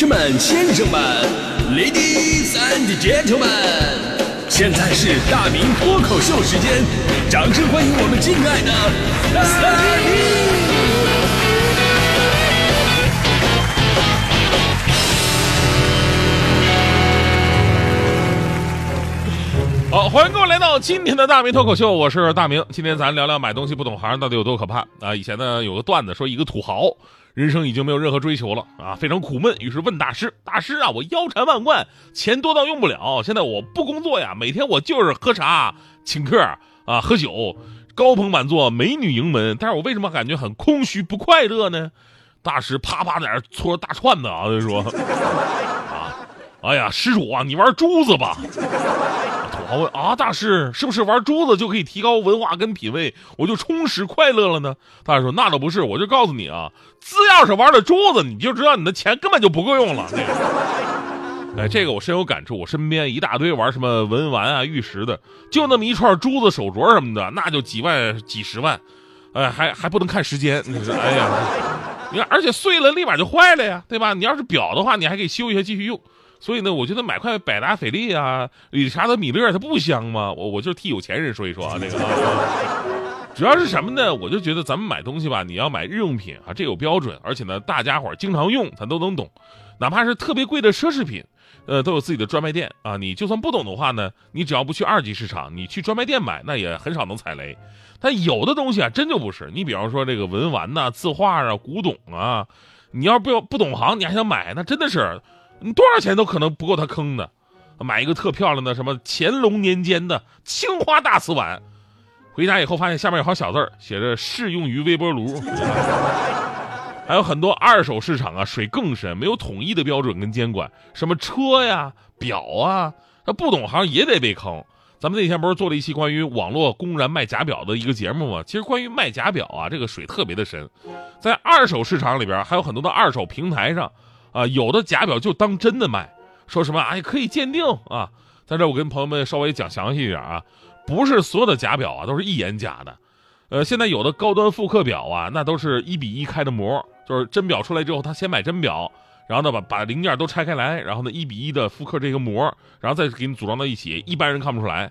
士们、先生们，Ladies and Gentlemen，现在是大明脱口秀时间，掌声欢迎我们敬爱的大明！好，欢迎各位来到今天的大明脱口秀，我是大明。今天咱聊聊买东西不懂行到底有多可怕啊！以前呢有个段子说，一个土豪人生已经没有任何追求了啊，非常苦闷，于是问大师：“大师啊，我腰缠万贯，钱多到用不了，现在我不工作呀，每天我就是喝茶、请客啊、喝酒，高朋满座，美女迎门，但是我为什么感觉很空虚不快乐呢？”大师啪啪在那搓大串子啊，就说：“啊，哎呀，施主啊，你玩珠子吧。”土豪问啊，大师是不是玩珠子就可以提高文化跟品味，我就充实快乐了呢？大师说那倒不是，我就告诉你啊，只要是玩了珠子，你就知道你的钱根本就不够用了。哎，这个我深有感触。我身边一大堆玩什么文玩啊、玉石的，就那么一串珠子、手镯什么的，那就几万、几十万，哎，还还不能看时间。你说，哎呀，你看，而且碎了立马就坏了呀，对吧？你要是表的话，你还可以修一下继续用。所以呢，我觉得买块百达翡丽啊、理查德米勒，它不香吗？我我就替有钱人说一说啊，这个。主要是什么呢？我就觉得咱们买东西吧，你要买日用品啊，这有标准，而且呢，大家伙经常用，咱都能懂。哪怕是特别贵的奢侈品，呃，都有自己的专卖店啊。你就算不懂的话呢，你只要不去二级市场，你去专卖店买，那也很少能踩雷。但有的东西啊，真就不是。你比方说这个文玩呐、字画啊、古董啊，你要不不懂行，你还想买，那真的是。你多少钱都可能不够他坑的，买一个特漂亮的什么乾隆年间的青花大瓷碗，回家以后发现下面有行小字儿，写着适用于微波炉。还有很多二手市场啊，水更深，没有统一的标准跟监管，什么车呀、表啊，他不懂行也得被坑。咱们那天不是做了一期关于网络公然卖假表的一个节目吗？其实关于卖假表啊，这个水特别的深，在二手市场里边还有很多的二手平台上。啊，有的假表就当真的卖，说什么哎可以鉴定啊，在这我跟朋友们稍微讲详细一点啊，不是所有的假表啊都是一眼假的，呃，现在有的高端复刻表啊，那都是一比一开的模，就是真表出来之后，他先买真表，然后呢把把零件都拆开来，然后呢一比一的复刻这个模，然后再给你组装到一起，一般人看不出来，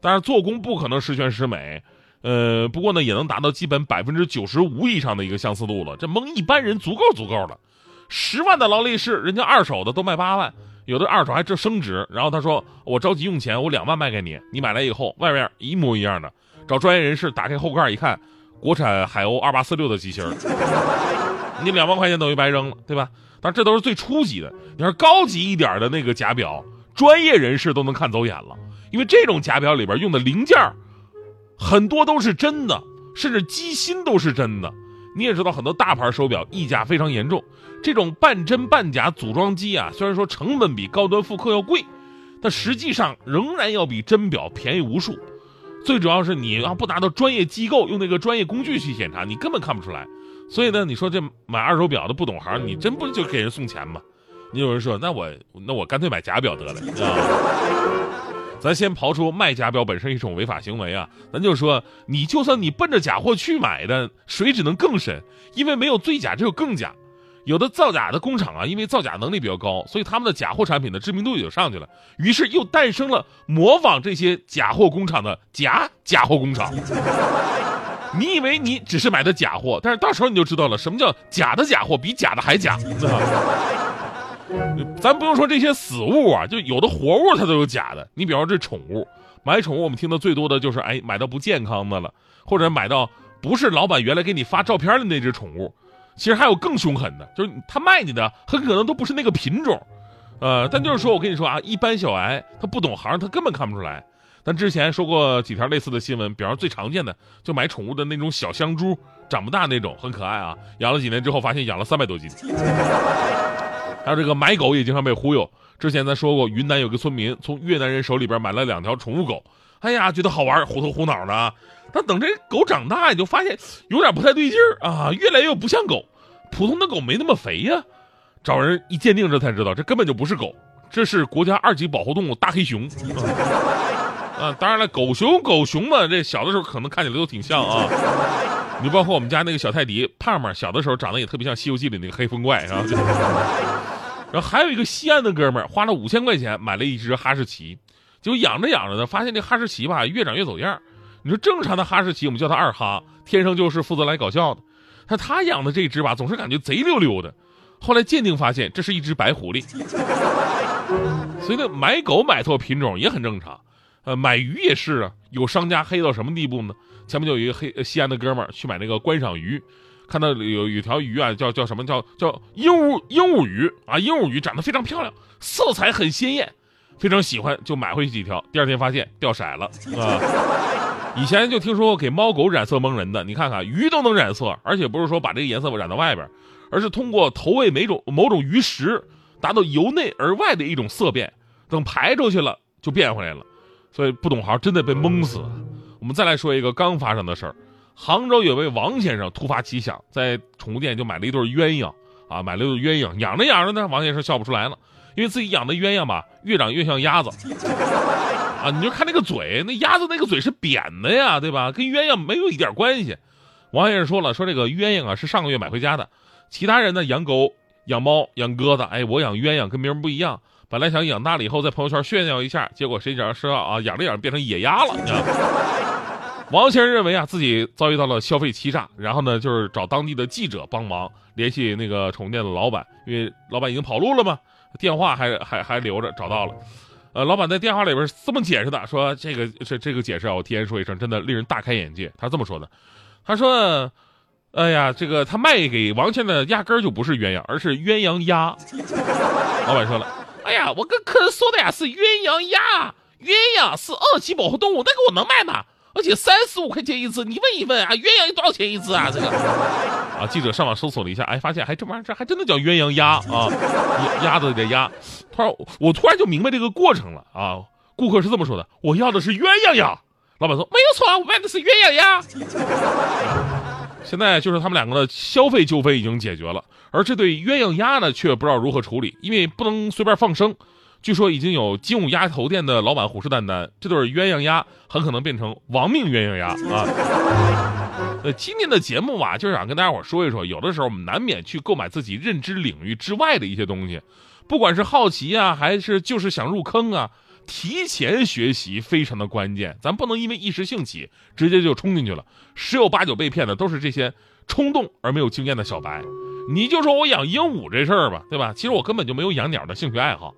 但是做工不可能十全十美，呃，不过呢也能达到基本百分之九十五以上的一个相似度了，这蒙一般人足够足够了。十万的劳力士，人家二手的都卖八万，有的二手还这升值。然后他说：“我着急用钱，我两万卖给你，你买来以后外面一模一样的。找专业人士打开后盖一看，国产海鸥二八四六的机型，你两万块钱等于白扔了，对吧？但这都是最初级的，你要是高级一点的那个假表，专业人士都能看走眼了，因为这种假表里边用的零件很多都是真的，甚至机芯都是真的。”你也知道，很多大牌手表溢价非常严重。这种半真半假组装机啊，虽然说成本比高端复刻要贵，但实际上仍然要比真表便宜无数。最主要是你要不拿到专业机构用那个专业工具去检查，你根本看不出来。所以呢，你说这买二手表的不懂行，你真不就给人送钱吗？你有人说，那我那我干脆买假表得了。你知道吗咱先刨出卖假表本身一种违法行为啊，咱就说你就算你奔着假货去买的，水只能更深，因为没有最假，只有更假。有的造假的工厂啊，因为造假能力比较高，所以他们的假货产品的知名度也就上去了，于是又诞生了模仿这些假货工厂的假假货工厂。你以为你只是买的假货，但是到时候你就知道了，什么叫假的假货比假的还假。咱不用说这些死物啊，就有的活物它都有假的。你比方说这宠物，买宠物我们听的最多的就是哎买到不健康的了，或者买到不是老板原来给你发照片的那只宠物。其实还有更凶狠的，就是他卖你的很可能都不是那个品种。呃，但就是说我跟你说啊，一般小孩他不懂行，他根本看不出来。咱之前说过几条类似的新闻，比方最常见的就买宠物的那种小香猪，长不大那种，很可爱啊，养了几年之后发现养了三百多斤。还有这个买狗也经常被忽悠。之前咱说过，云南有个村民从越南人手里边买了两条宠物狗，哎呀，觉得好玩，虎头虎脑的。但等这狗长大，你就发现有点不太对劲儿啊，越来越不像狗。普通的狗没那么肥呀。找人一鉴定，这才知道这根本就不是狗，这是国家二级保护动物大黑熊。啊，当然了，狗熊狗熊嘛，这小的时候可能看起来都挺像啊。你包括我们家那个小泰迪胖胖，小的时候长得也特别像《西游记》里那个黑风怪，是吧？然后还有一个西安的哥们儿花了五千块钱买了一只哈士奇，结果养着养着呢，发现这哈士奇吧越长越走样。你说正常的哈士奇，我们叫它二哈，天生就是负责来搞笑的。但他养的这只吧，总是感觉贼溜溜的。后来鉴定发现，这是一只白狐狸。所以呢，买狗买错品种也很正常。呃，买鱼也是啊，有商家黑到什么地步呢？前面就有一个黑西安的哥们儿去买那个观赏鱼，看到有有条鱼啊，叫叫什么叫叫鹦鹉鹦鹉鱼啊，鹦鹉鱼长得非常漂亮，色彩很鲜艳，非常喜欢，就买回去几条。第二天发现掉色了啊！以前就听说过给猫狗染色蒙人的，你看看鱼都能染色，而且不是说把这个颜色染到外边，而是通过投喂每种某种鱼食，达到由内而外的一种色变，等排出去了就变回来了。所以不懂行真的被蒙死。我们再来说一个刚发生的事儿：杭州有位王先生突发奇想，在宠物店就买了一对鸳鸯啊，买了一对鸳鸯，养着养着呢，王先生笑不出来了，因为自己养的鸳鸯吧，越长越像鸭子啊！你就看那个嘴，那鸭子那个嘴是扁的呀，对吧？跟鸳鸯没有一点关系。王先生说了，说这个鸳鸯啊是上个月买回家的，其他人呢养狗、养猫、养鸽子，哎，我养鸳鸯跟别人不一样。本来想养大了以后在朋友圈炫耀一下，结果谁知道啊，养着养着变成野鸭了。你知道吗王先生认为啊，自己遭遇到了消费欺诈，然后呢，就是找当地的记者帮忙联系那个宠物店的老板，因为老板已经跑路了嘛，电话还还还留着，找到了。呃，老板在电话里边这么解释的，说这个这这个解释啊，我提前说一声，真的令人大开眼界。他这么说的，他说，哎呀，这个他卖给王先生的压根儿就不是鸳鸯，而是鸳鸯鸭。老板说了。哎呀，我跟客人说的呀是鸳鸯鸭，鸳鸯是二级保护动物，那个我能卖吗？而且三十五块钱一只，你问一问啊，鸳鸯有多少钱一只啊？这个 啊，记者上网搜索了一下，哎，发现还这玩意儿这还真的叫鸳鸯鸭啊，鸭子的鸭。他说我突然就明白这个过程了啊，顾客是这么说的，我要的是鸳鸯鸭，老板说没有错，我卖的是鸳鸯鸭。现在就是他们两个的消费纠纷已经解决了，而这对鸳鸯鸭呢，却不知道如何处理，因为不能随便放生。据说已经有金武鸭头店的老板虎视眈眈，这对鸳鸯鸭很可能变成亡命鸳鸯鸭啊！呃，今天的节目吧，就是想跟大家伙说一说，有的时候我们难免去购买自己认知领域之外的一些东西，不管是好奇啊，还是就是想入坑啊。提前学习非常的关键，咱不能因为一时兴起直接就冲进去了，十有八九被骗的都是这些冲动而没有经验的小白。你就说我养鹦鹉这事儿吧，对吧？其实我根本就没有养鸟的兴趣爱好，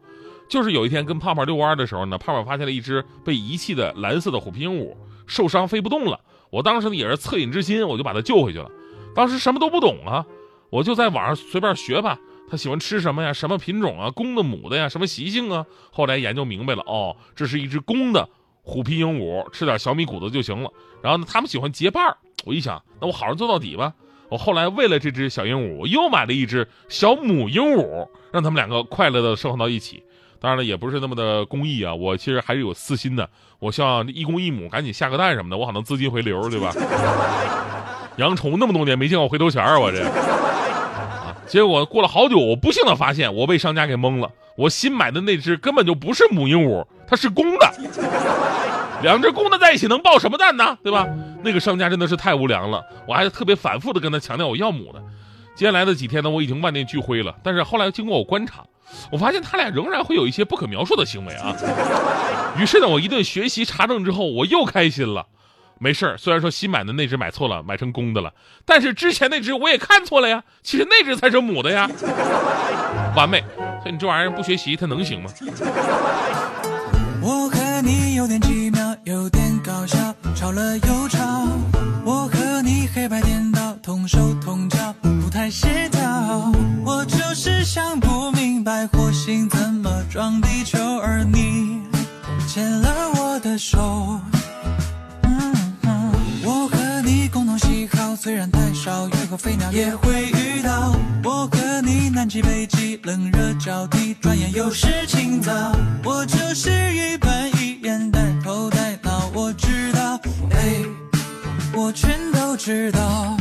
就是有一天跟胖胖遛弯的时候呢，胖胖发现了一只被遗弃的蓝色的虎皮鹦鹉，受伤飞不动了。我当时呢也是恻隐之心，我就把它救回去了。当时什么都不懂啊，我就在网上随便学吧。它喜欢吃什么呀？什么品种啊？公的母的呀？什么习性啊？后来研究明白了，哦，这是一只公的虎皮鹦鹉，吃点小米谷子就行了。然后呢，他们喜欢结伴儿。我一想，那我好好做到底吧。我后来为了这只小鹦鹉，我又买了一只小母鹦鹉，让它们两个快乐的生活到一起。当然了，也不是那么的公益啊，我其实还是有私心的。我希望一公一母赶紧下个蛋什么的，我好能资金回流，对吧？养宠物那么多年，没见过回头钱啊，我这。结果过了好久，我不幸的发现我被商家给蒙了。我新买的那只根本就不是母鹦鹉，它是公的。两只公的在一起能抱什么蛋呢？对吧？那个商家真的是太无良了。我还特别反复的跟他强调我要母的。接下来的几天呢，我已经万念俱灰了。但是后来经过我观察，我发现他俩仍然会有一些不可描述的行为啊。于是呢，我一顿学习查证之后，我又开心了。没事儿，虽然说新买的那只买错了，买成公的了，但是之前那只我也看错了呀，其实那只才是母的呀，完美。所以你这玩意儿不学习，它能行吗？我和你有点奇妙，有点搞笑，吵了又吵。我和你黑白颠倒，同手同脚，不太协调。我就是想不白，火星怎么撞地球，而你牵了我的手。我和你共同喜好虽然太少，鱼和飞鸟也会遇到。我和你南极北极，冷热交替，转眼又是清早。我就是一板一眼，带头带脑，我知道，哎，我全都知道。